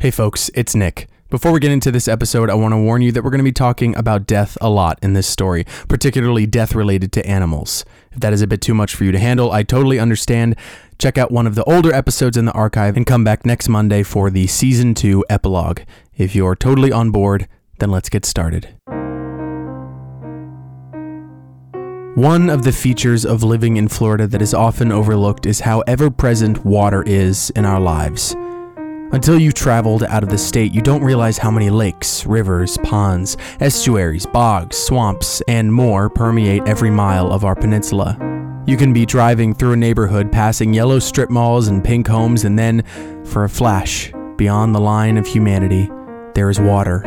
Hey folks, it's Nick. Before we get into this episode, I want to warn you that we're going to be talking about death a lot in this story, particularly death related to animals. If that is a bit too much for you to handle, I totally understand. Check out one of the older episodes in the archive and come back next Monday for the season 2 epilogue. If you're totally on board, then let's get started. One of the features of living in Florida that is often overlooked is how ever present water is in our lives. Until you've traveled out of the state, you don't realize how many lakes, rivers, ponds, estuaries, bogs, swamps, and more permeate every mile of our peninsula. You can be driving through a neighborhood passing yellow strip malls and pink homes, and then, for a flash, beyond the line of humanity, there is water,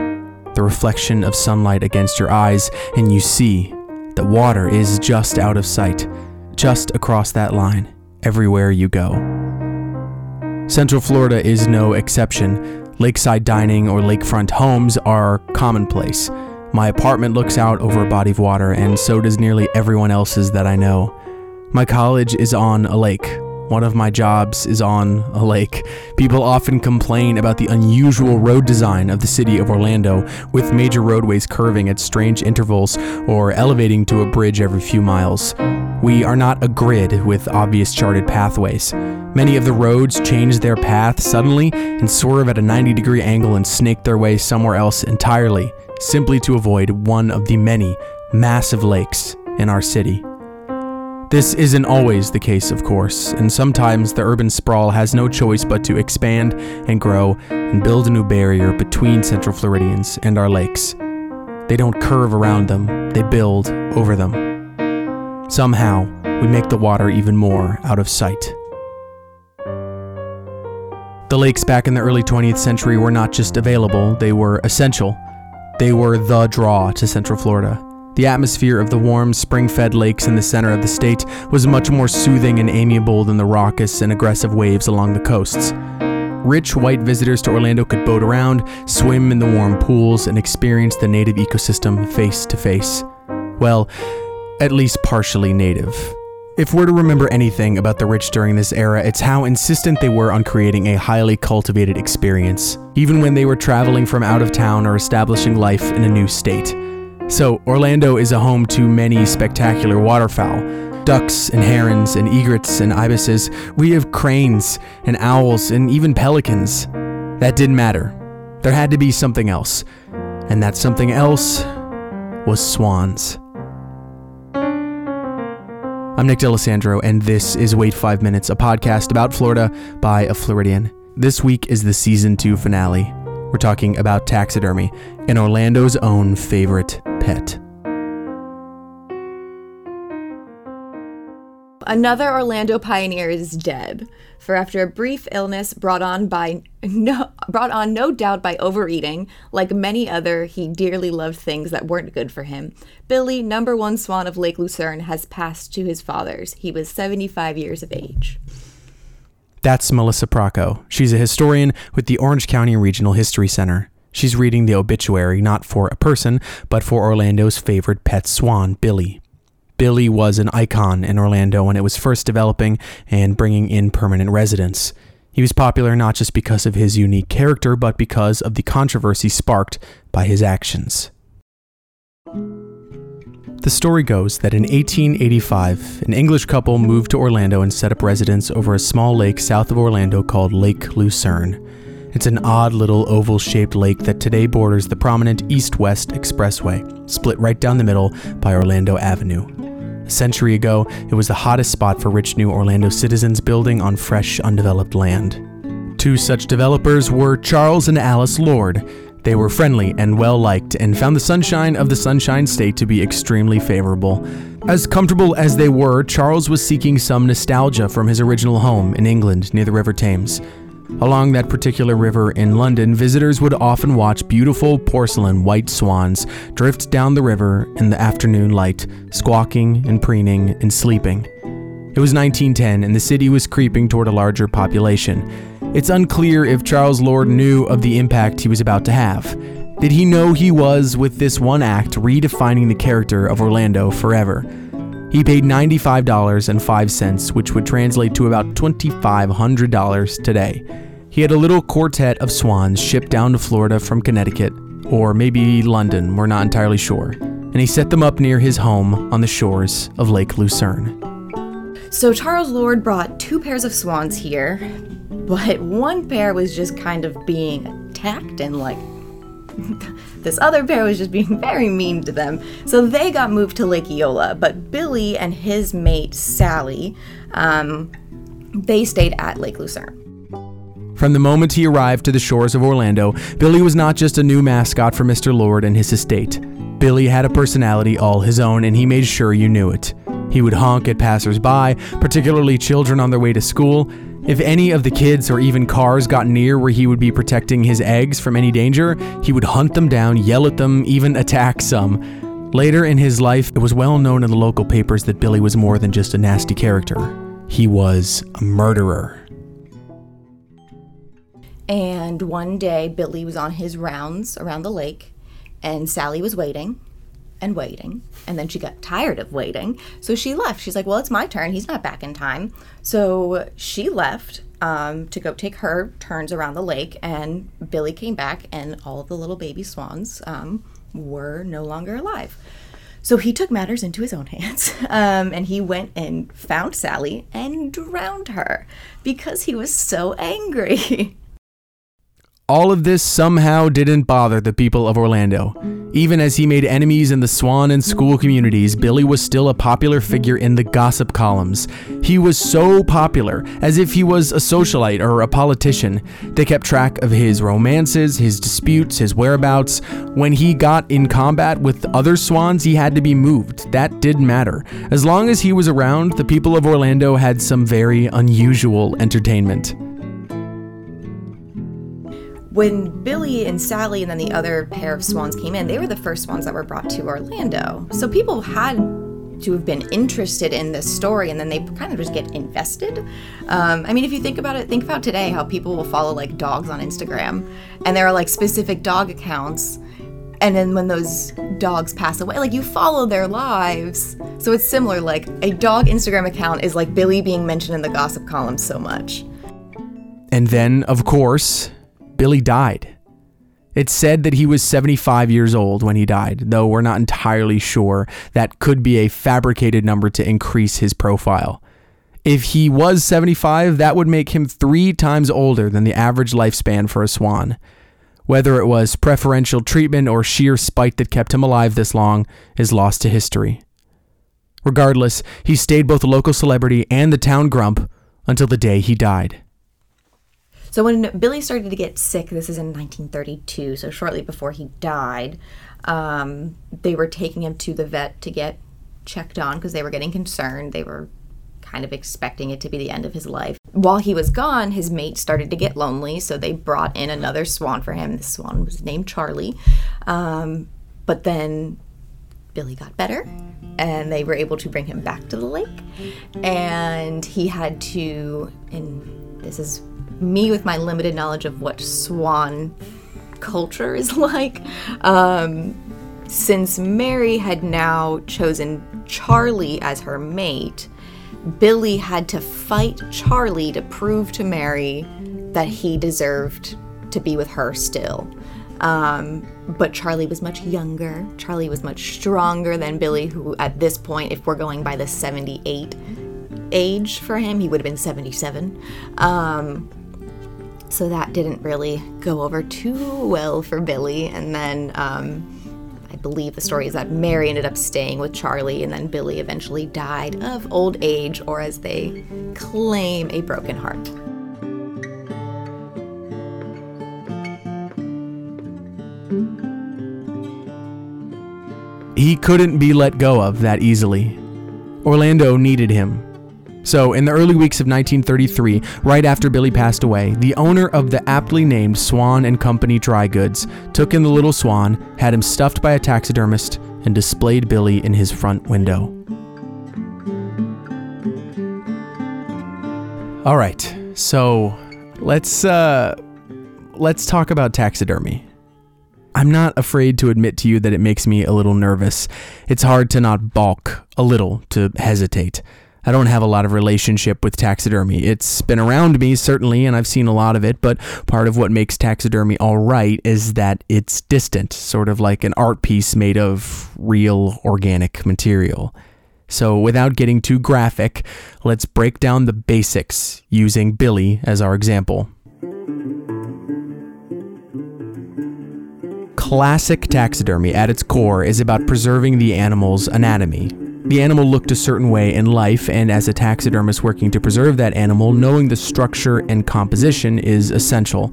the reflection of sunlight against your eyes, and you see that water is just out of sight, just across that line, everywhere you go. Central Florida is no exception. Lakeside dining or lakefront homes are commonplace. My apartment looks out over a body of water, and so does nearly everyone else's that I know. My college is on a lake. One of my jobs is on a lake. People often complain about the unusual road design of the city of Orlando, with major roadways curving at strange intervals or elevating to a bridge every few miles. We are not a grid with obvious charted pathways. Many of the roads change their path suddenly and swerve at a 90 degree angle and snake their way somewhere else entirely, simply to avoid one of the many massive lakes in our city. This isn't always the case, of course, and sometimes the urban sprawl has no choice but to expand and grow and build a new barrier between Central Floridians and our lakes. They don't curve around them, they build over them. Somehow, we make the water even more out of sight. The lakes back in the early 20th century were not just available, they were essential. They were the draw to Central Florida. The atmosphere of the warm, spring fed lakes in the center of the state was much more soothing and amiable than the raucous and aggressive waves along the coasts. Rich white visitors to Orlando could boat around, swim in the warm pools, and experience the native ecosystem face to face. Well, at least partially native. If we're to remember anything about the rich during this era, it's how insistent they were on creating a highly cultivated experience, even when they were traveling from out of town or establishing life in a new state. So, Orlando is a home to many spectacular waterfowl ducks and herons and egrets and ibises. We have cranes and owls and even pelicans. That didn't matter. There had to be something else. And that something else was swans. I'm Nick D'Alessandro, and this is Wait Five Minutes, a podcast about Florida by a Floridian. This week is the season two finale. We're talking about taxidermy and Orlando's own favorite pet. Another Orlando pioneer is dead. For after a brief illness brought on by no brought on no doubt by overeating, like many other he dearly loved things that weren't good for him, Billy, number one swan of Lake Lucerne, has passed to his fathers. He was 75 years of age. That's Melissa Pracco. She's a historian with the Orange County Regional History Center. She's reading the obituary not for a person, but for Orlando's favorite pet swan, Billy. Billy was an icon in Orlando when it was first developing and bringing in permanent residents. He was popular not just because of his unique character, but because of the controversy sparked by his actions. The story goes that in 1885, an English couple moved to Orlando and set up residence over a small lake south of Orlando called Lake Lucerne. It's an odd little oval shaped lake that today borders the prominent East West Expressway, split right down the middle by Orlando Avenue. A century ago, it was the hottest spot for rich new Orlando citizens building on fresh, undeveloped land. Two such developers were Charles and Alice Lord. They were friendly and well liked and found the sunshine of the Sunshine State to be extremely favorable. As comfortable as they were, Charles was seeking some nostalgia from his original home in England near the River Thames. Along that particular river in London, visitors would often watch beautiful porcelain white swans drift down the river in the afternoon light, squawking and preening and sleeping. It was 1910 and the city was creeping toward a larger population. It's unclear if Charles Lord knew of the impact he was about to have. Did he know he was, with this one act, redefining the character of Orlando forever? He paid $95.05, which would translate to about $2,500 today. he had a little quartet of swans shipped down to Florida from Connecticut, or maybe London, we're not entirely sure, and he set them up near his home on the shores of Lake Lucerne. So Charles Lord brought two pairs of swans here, but one pair was just kind of being attacked and like this other pair was just being very mean to them. So they got moved to Lake Eola, but Billy and his mate Sally, um, they stayed at Lake Lucerne. From the moment he arrived to the shores of Orlando, Billy was not just a new mascot for Mr. Lord and his estate. Billy had a personality all his own, and he made sure you knew it. He would honk at passersby, particularly children on their way to school. If any of the kids or even cars got near where he would be protecting his eggs from any danger, he would hunt them down, yell at them, even attack some. Later in his life, it was well known in the local papers that Billy was more than just a nasty character. He was a murderer. And one day, Billy was on his rounds around the lake, and Sally was waiting and waiting. And then she got tired of waiting. So she left. She's like, Well, it's my turn. He's not back in time. So she left um, to go take her turns around the lake. And Billy came back, and all the little baby swans um, were no longer alive. So he took matters into his own hands um, and he went and found Sally and drowned her because he was so angry. All of this somehow didn't bother the people of Orlando. Even as he made enemies in the Swan and school communities, Billy was still a popular figure in the gossip columns. He was so popular, as if he was a socialite or a politician. They kept track of his romances, his disputes, his whereabouts. When he got in combat with other swans, he had to be moved. That didn't matter. As long as he was around, the people of Orlando had some very unusual entertainment when Billy and Sally and then the other pair of swans came in, they were the first ones that were brought to Orlando. So people had to have been interested in this story and then they kind of just get invested. Um, I mean, if you think about it, think about today how people will follow like dogs on Instagram and there are like specific dog accounts. And then when those dogs pass away, like you follow their lives. So it's similar, like a dog Instagram account is like Billy being mentioned in the gossip column so much. And then, of course, Billy died. It's said that he was 75 years old when he died, though we're not entirely sure. That could be a fabricated number to increase his profile. If he was 75, that would make him three times older than the average lifespan for a swan. Whether it was preferential treatment or sheer spite that kept him alive this long is lost to history. Regardless, he stayed both a local celebrity and the town grump until the day he died. So when Billy started to get sick, this is in 1932, so shortly before he died, um, they were taking him to the vet to get checked on because they were getting concerned. They were kind of expecting it to be the end of his life. While he was gone, his mate started to get lonely, so they brought in another swan for him. This swan was named Charlie. Um, but then Billy got better and they were able to bring him back to the lake. And he had to, and this is me with my limited knowledge of what swan culture is like. Um, since Mary had now chosen Charlie as her mate, Billy had to fight Charlie to prove to Mary that he deserved to be with her still. Um, but Charlie was much younger. Charlie was much stronger than Billy, who at this point, if we're going by the 78 age for him, he would have been 77. Um, so that didn't really go over too well for Billy. And then um, I believe the story is that Mary ended up staying with Charlie, and then Billy eventually died of old age, or as they claim, a broken heart. He couldn't be let go of that easily. Orlando needed him, so, in the early weeks of 1933, right after Billy passed away, the owner of the aptly named Swan and Company Dry Goods took in the little swan, had him stuffed by a taxidermist, and displayed Billy in his front window. All right, so let's uh, let's talk about taxidermy. I'm not afraid to admit to you that it makes me a little nervous. It's hard to not balk a little, to hesitate. I don't have a lot of relationship with taxidermy. It's been around me, certainly, and I've seen a lot of it, but part of what makes taxidermy all right is that it's distant, sort of like an art piece made of real organic material. So, without getting too graphic, let's break down the basics using Billy as our example. Classic taxidermy at its core is about preserving the animal's anatomy, the animal looked a certain way in life, and as a taxidermist working to preserve that animal, knowing the structure and composition is essential.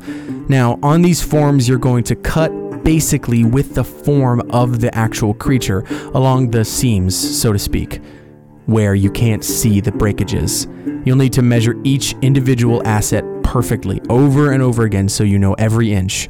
Now, on these forms, you're going to cut basically with the form of the actual creature along the seams, so to speak, where you can't see the breakages. You'll need to measure each individual asset perfectly over and over again so you know every inch.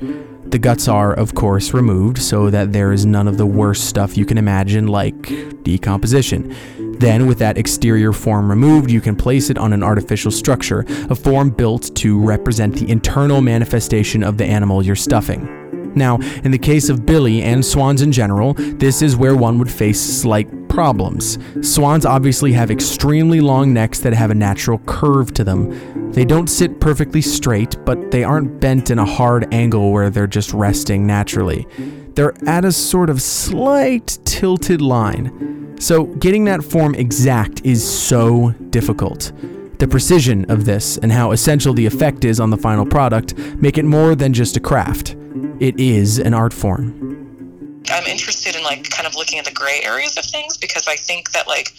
The guts are, of course, removed so that there is none of the worst stuff you can imagine, like decomposition. Then, with that exterior form removed, you can place it on an artificial structure, a form built to represent the internal manifestation of the animal you're stuffing. Now, in the case of Billy and swans in general, this is where one would face slight problems. Swans obviously have extremely long necks that have a natural curve to them. They don't sit perfectly straight, but they aren't bent in a hard angle where they're just resting naturally. They're at a sort of slight tilted line. So, getting that form exact is so difficult. The precision of this and how essential the effect is on the final product make it more than just a craft. It is an art form. I'm interested in like kind of looking at the gray areas of things because I think that like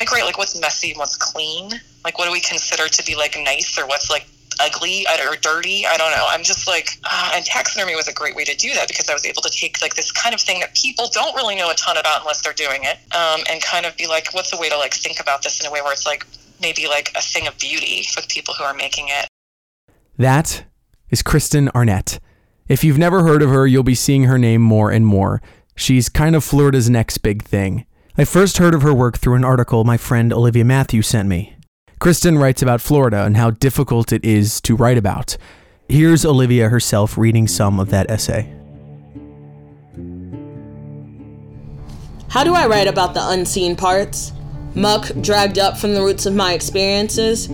like right like what's messy and what's clean? Like what do we consider to be like nice or what's like ugly or dirty? I don't know. I'm just like uh, and taxidermy was a great way to do that because I was able to take like this kind of thing that people don't really know a ton about unless they're doing it um, and kind of be like what's a way to like think about this in a way where it's like maybe like a thing of beauty for the people who are making it. That is Kristen Arnett if you've never heard of her, you'll be seeing her name more and more. She's kind of Florida's next big thing. I first heard of her work through an article my friend Olivia Matthews sent me. Kristen writes about Florida and how difficult it is to write about. Here's Olivia herself reading some of that essay. How do I write about the unseen parts? Muck dragged up from the roots of my experiences,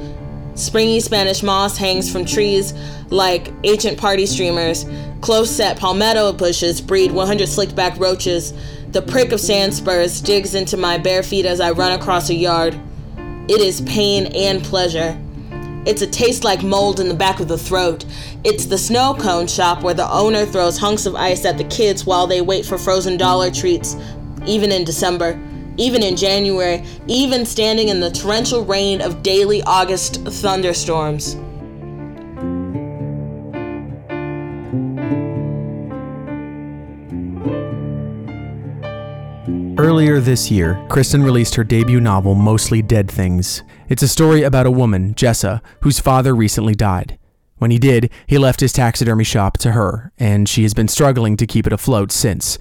Springy Spanish moss hangs from trees like ancient party streamers. Close set palmetto bushes breed 100 slicked back roaches. The prick of sand spurs digs into my bare feet as I run across a yard. It is pain and pleasure. It's a taste like mold in the back of the throat. It's the snow cone shop where the owner throws hunks of ice at the kids while they wait for frozen dollar treats, even in December even in January, even standing in the torrential rain of daily August thunderstorms. Earlier this year, Kristen released her debut novel, Mostly Dead Things. It's a story about a woman, Jessa, whose father recently died. When he did, he left his taxidermy shop to her, and she has been struggling to keep it afloat since.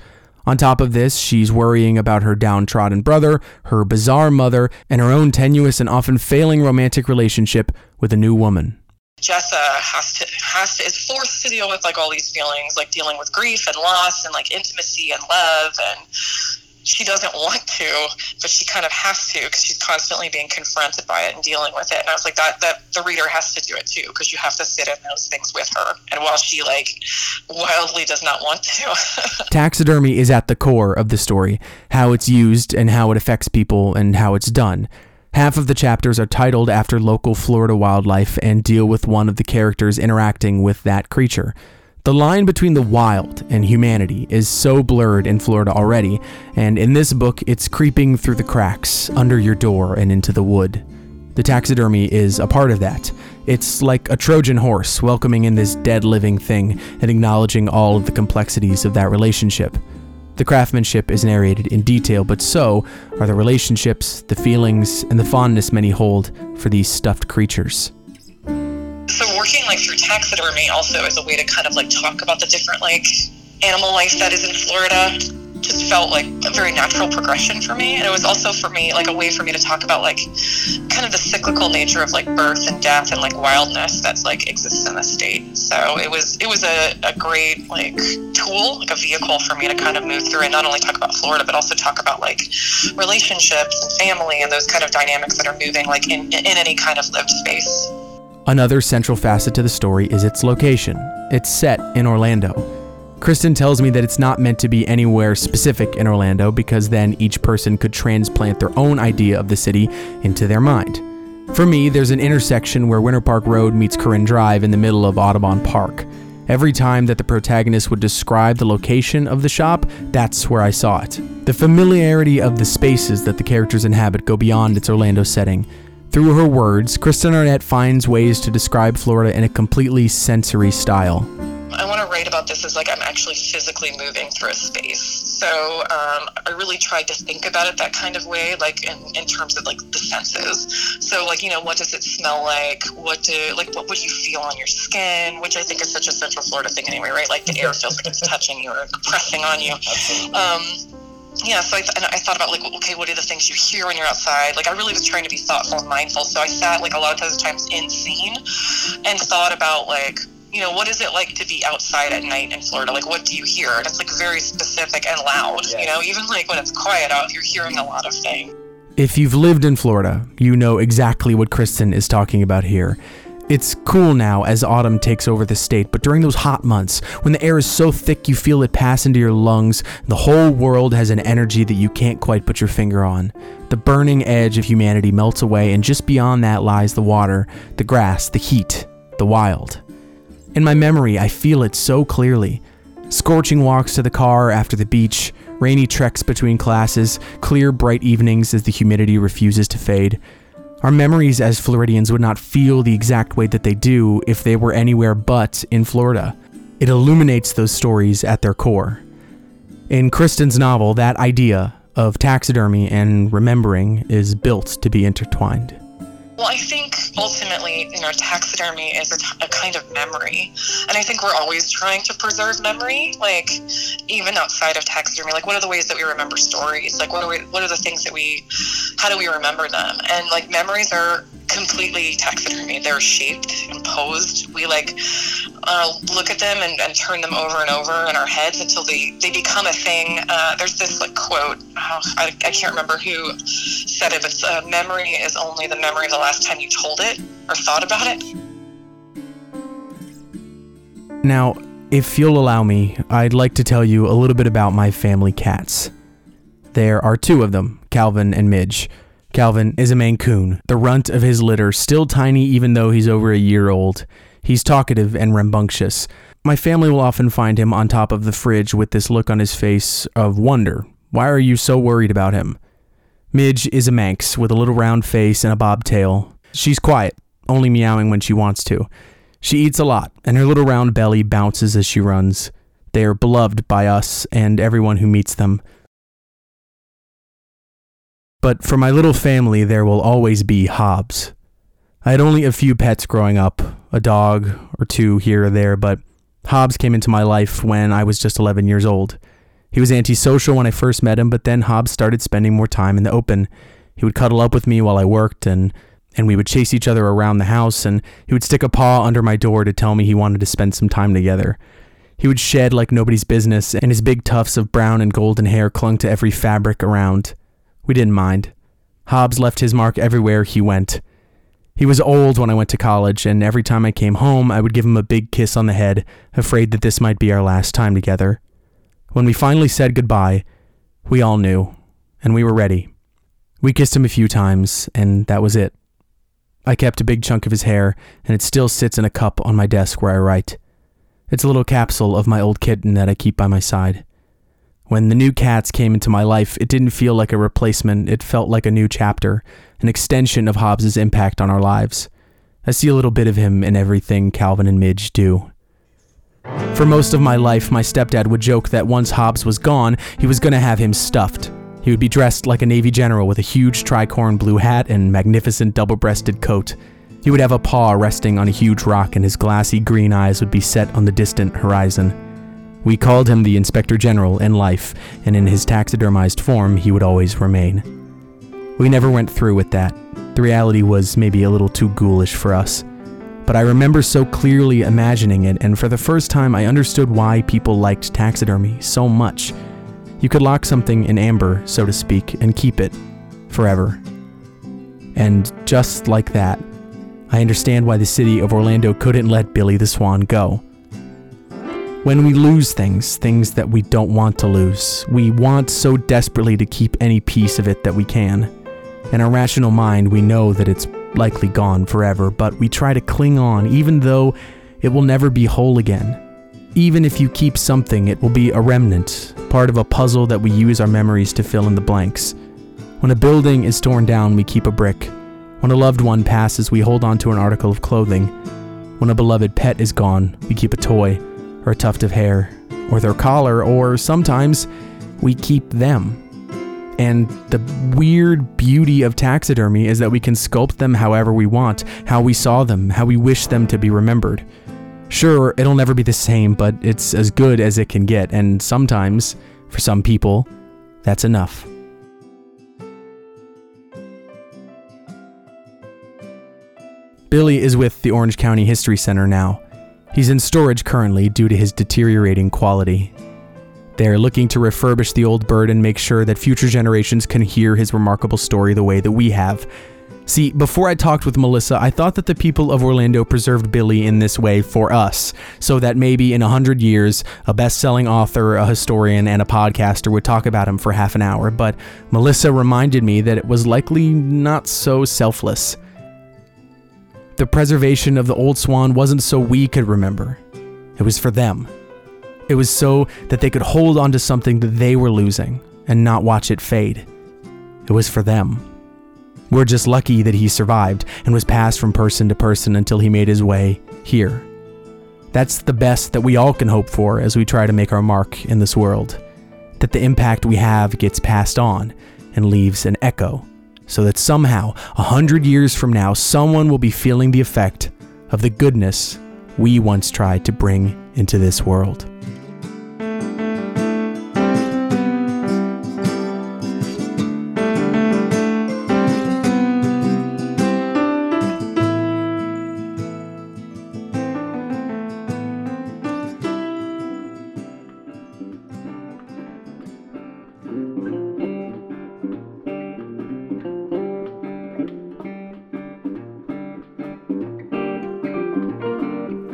On top of this, she's worrying about her downtrodden brother, her bizarre mother, and her own tenuous and often failing romantic relationship with a new woman. Jessa has to has to is forced to deal with like all these feelings, like dealing with grief and loss and like intimacy and love and she doesn't want to, but she kind of has to because she's constantly being confronted by it and dealing with it. And I was like, that that the reader has to do it too because you have to sit in those things with her. And while she like wildly does not want to, taxidermy is at the core of the story, how it's used and how it affects people and how it's done. Half of the chapters are titled after local Florida wildlife and deal with one of the characters interacting with that creature. The line between the wild and humanity is so blurred in Florida already, and in this book, it's creeping through the cracks, under your door, and into the wood. The taxidermy is a part of that. It's like a Trojan horse welcoming in this dead living thing and acknowledging all of the complexities of that relationship. The craftsmanship is narrated in detail, but so are the relationships, the feelings, and the fondness many hold for these stuffed creatures so working like through taxidermy also is a way to kind of like talk about the different like animal life that is in Florida. just felt like a very natural progression for me. And it was also for me like a way for me to talk about like kind of the cyclical nature of like birth and death and like wildness that's like exists in the state. So it was it was a, a great like tool like a vehicle for me to kind of move through and not only talk about florida but also talk about like relationships and family and those kind of dynamics that are moving like in, in any kind of lived space Another central facet to the story is its location. It's set in Orlando. Kristen tells me that it's not meant to be anywhere specific in Orlando because then each person could transplant their own idea of the city into their mind. For me, there's an intersection where Winter Park Road meets Corinne Drive in the middle of Audubon Park. Every time that the protagonist would describe the location of the shop, that's where I saw it. The familiarity of the spaces that the characters inhabit go beyond its Orlando setting. Through her words, Kristen Arnett finds ways to describe Florida in a completely sensory style. I want to write about this as like I'm actually physically moving through a space. So um, I really tried to think about it that kind of way, like in, in terms of like the senses. So like you know, what does it smell like? What do like what would you feel on your skin? Which I think is such a Central Florida thing anyway, right? Like the air feels like it's touching you or pressing on you. Um, yeah, so I, th- I thought about like, okay, what are the things you hear when you're outside? Like, I really was trying to be thoughtful and mindful. So I sat like a lot of those times in scene and thought about like, you know, what is it like to be outside at night in Florida? Like, what do you hear? And it's like very specific and loud. You know, even like when it's quiet out, you're hearing a lot of things. If you've lived in Florida, you know exactly what Kristen is talking about here. It's cool now as autumn takes over the state, but during those hot months, when the air is so thick you feel it pass into your lungs, the whole world has an energy that you can't quite put your finger on. The burning edge of humanity melts away, and just beyond that lies the water, the grass, the heat, the wild. In my memory, I feel it so clearly. Scorching walks to the car after the beach, rainy treks between classes, clear, bright evenings as the humidity refuses to fade. Our memories as Floridians would not feel the exact way that they do if they were anywhere but in Florida. It illuminates those stories at their core. In Kristen's novel, that idea of taxidermy and remembering is built to be intertwined. Well, I think ultimately, you know, taxidermy is a, kind of memory. And I think we're always trying to preserve memory, like even outside of taxidermy. Like, what are the ways that we remember stories? Like, what are, we, what are the things that we, how do we remember them? And like, memories are completely taxidermy. They're shaped and posed. We like uh, look at them and, and, turn them over and over in our heads until they, they become a thing. Uh, there's this like quote, oh, I, I can't remember who said it, but uh, memory is only the memory of the last time you told it or thought about it. Now, if you'll allow me, I'd like to tell you a little bit about my family cats. There are two of them, Calvin and Midge. Calvin is a Maine Coon, the runt of his litter, still tiny even though he's over a year old. He's talkative and rambunctious. My family will often find him on top of the fridge with this look on his face of wonder. Why are you so worried about him? Midge is a Manx with a little round face and a bobtail. She's quiet, only meowing when she wants to. She eats a lot, and her little round belly bounces as she runs. They are beloved by us and everyone who meets them. But for my little family, there will always be Hobbs. I had only a few pets growing up, a dog or two here or there, but Hobbs came into my life when I was just 11 years old. He was antisocial when I first met him, but then Hobbs started spending more time in the open. He would cuddle up with me while I worked, and, and we would chase each other around the house, and he would stick a paw under my door to tell me he wanted to spend some time together. He would shed like nobody's business, and his big tufts of brown and golden hair clung to every fabric around. We didn't mind. Hobbs left his mark everywhere he went. He was old when I went to college, and every time I came home, I would give him a big kiss on the head, afraid that this might be our last time together. When we finally said goodbye, we all knew, and we were ready. We kissed him a few times, and that was it. I kept a big chunk of his hair, and it still sits in a cup on my desk where I write. It's a little capsule of my old kitten that I keep by my side. When the new cats came into my life, it didn't feel like a replacement, it felt like a new chapter, an extension of Hobbs's impact on our lives. I see a little bit of him in everything Calvin and Midge do. For most of my life, my stepdad would joke that once Hobbs was gone, he was going to have him stuffed. He would be dressed like a Navy general with a huge tricorn blue hat and magnificent double breasted coat. He would have a paw resting on a huge rock, and his glassy green eyes would be set on the distant horizon. We called him the Inspector General in life, and in his taxidermized form, he would always remain. We never went through with that. The reality was maybe a little too ghoulish for us. But I remember so clearly imagining it, and for the first time, I understood why people liked taxidermy so much. You could lock something in amber, so to speak, and keep it forever. And just like that, I understand why the city of Orlando couldn't let Billy the Swan go. When we lose things, things that we don't want to lose, we want so desperately to keep any piece of it that we can. In our rational mind, we know that it's likely gone forever, but we try to cling on even though it will never be whole again. Even if you keep something, it will be a remnant, part of a puzzle that we use our memories to fill in the blanks. When a building is torn down, we keep a brick. When a loved one passes, we hold on to an article of clothing. When a beloved pet is gone, we keep a toy or a tuft of hair, or their collar, or sometimes we keep them. And the weird beauty of taxidermy is that we can sculpt them however we want, how we saw them, how we wish them to be remembered. Sure, it'll never be the same, but it's as good as it can get, and sometimes, for some people, that's enough. Billy is with the Orange County History Center now. He's in storage currently due to his deteriorating quality. They are looking to refurbish the old bird and make sure that future generations can hear his remarkable story the way that we have. See, before I talked with Melissa, I thought that the people of Orlando preserved Billy in this way for us, so that maybe in a hundred years, a best selling author, a historian, and a podcaster would talk about him for half an hour. But Melissa reminded me that it was likely not so selfless. The preservation of the old swan wasn't so we could remember, it was for them. It was so that they could hold on to something that they were losing and not watch it fade. It was for them. We're just lucky that he survived and was passed from person to person until he made his way here. That's the best that we all can hope for as we try to make our mark in this world. That the impact we have gets passed on and leaves an echo so that somehow, a hundred years from now, someone will be feeling the effect of the goodness we once tried to bring into this world.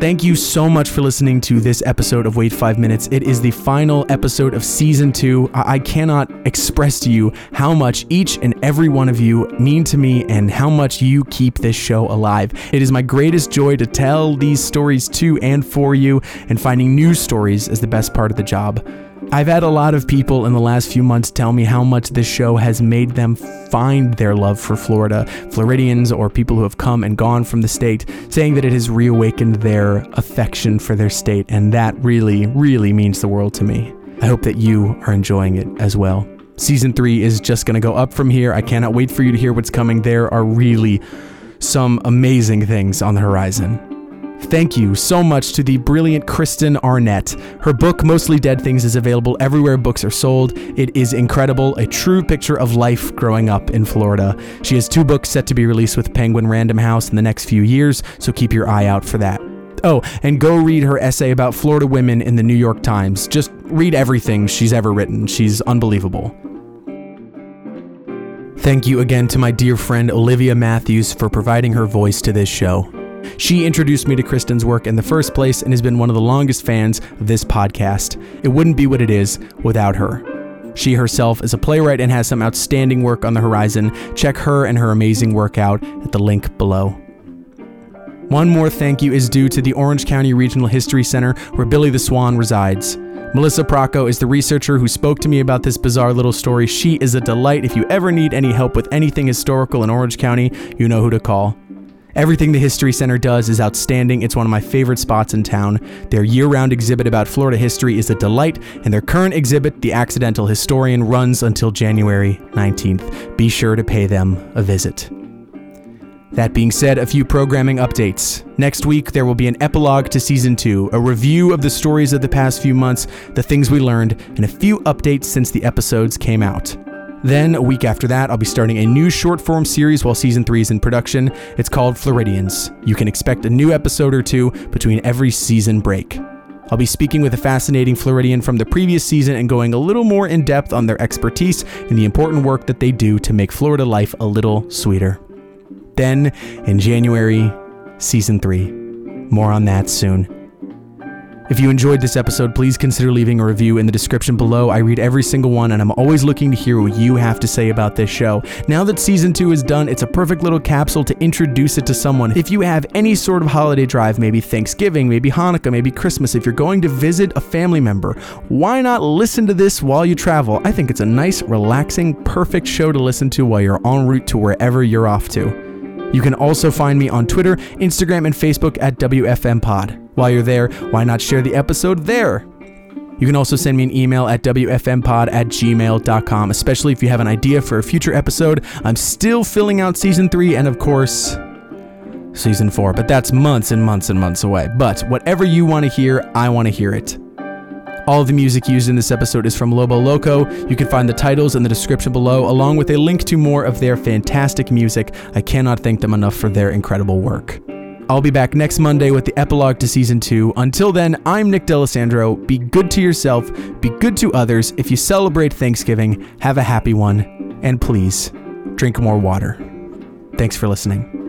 Thank you so much for listening to this episode of Wait 5 Minutes. It is the final episode of season two. I cannot express to you how much each and every one of you mean to me and how much you keep this show alive. It is my greatest joy to tell these stories to and for you, and finding new stories is the best part of the job. I've had a lot of people in the last few months tell me how much this show has made them find their love for Florida, Floridians or people who have come and gone from the state, saying that it has reawakened their affection for their state, and that really, really means the world to me. I hope that you are enjoying it as well. Season 3 is just going to go up from here. I cannot wait for you to hear what's coming. There are really some amazing things on the horizon. Thank you so much to the brilliant Kristen Arnett. Her book, Mostly Dead Things, is available everywhere books are sold. It is incredible, a true picture of life growing up in Florida. She has two books set to be released with Penguin Random House in the next few years, so keep your eye out for that. Oh, and go read her essay about Florida women in the New York Times. Just read everything she's ever written. She's unbelievable. Thank you again to my dear friend Olivia Matthews for providing her voice to this show. She introduced me to Kristen's work in the first place and has been one of the longest fans of this podcast. It wouldn't be what it is without her. She herself is a playwright and has some outstanding work on the horizon. Check her and her amazing work out at the link below. One more thank you is due to the Orange County Regional History Center, where Billy the Swan resides. Melissa Procco is the researcher who spoke to me about this bizarre little story. She is a delight. If you ever need any help with anything historical in Orange County, you know who to call. Everything the History Center does is outstanding. It's one of my favorite spots in town. Their year round exhibit about Florida history is a delight, and their current exhibit, The Accidental Historian, runs until January 19th. Be sure to pay them a visit. That being said, a few programming updates. Next week, there will be an epilogue to season two, a review of the stories of the past few months, the things we learned, and a few updates since the episodes came out. Then, a week after that, I'll be starting a new short form series while season three is in production. It's called Floridians. You can expect a new episode or two between every season break. I'll be speaking with a fascinating Floridian from the previous season and going a little more in depth on their expertise and the important work that they do to make Florida life a little sweeter. Then, in January, season three. More on that soon. If you enjoyed this episode, please consider leaving a review in the description below. I read every single one, and I'm always looking to hear what you have to say about this show. Now that season two is done, it's a perfect little capsule to introduce it to someone. If you have any sort of holiday drive, maybe Thanksgiving, maybe Hanukkah, maybe Christmas, if you're going to visit a family member, why not listen to this while you travel? I think it's a nice, relaxing, perfect show to listen to while you're en route to wherever you're off to. You can also find me on Twitter, Instagram, and Facebook at WFMPod. While you're there, why not share the episode there? You can also send me an email at WFMpod at gmail.com, especially if you have an idea for a future episode. I'm still filling out season three and, of course, season four, but that's months and months and months away. But whatever you want to hear, I want to hear it. All of the music used in this episode is from Lobo Loco. You can find the titles in the description below, along with a link to more of their fantastic music. I cannot thank them enough for their incredible work. I'll be back next Monday with the epilogue to season two. Until then, I'm Nick D'Alessandro. Be good to yourself, be good to others. If you celebrate Thanksgiving, have a happy one, and please drink more water. Thanks for listening.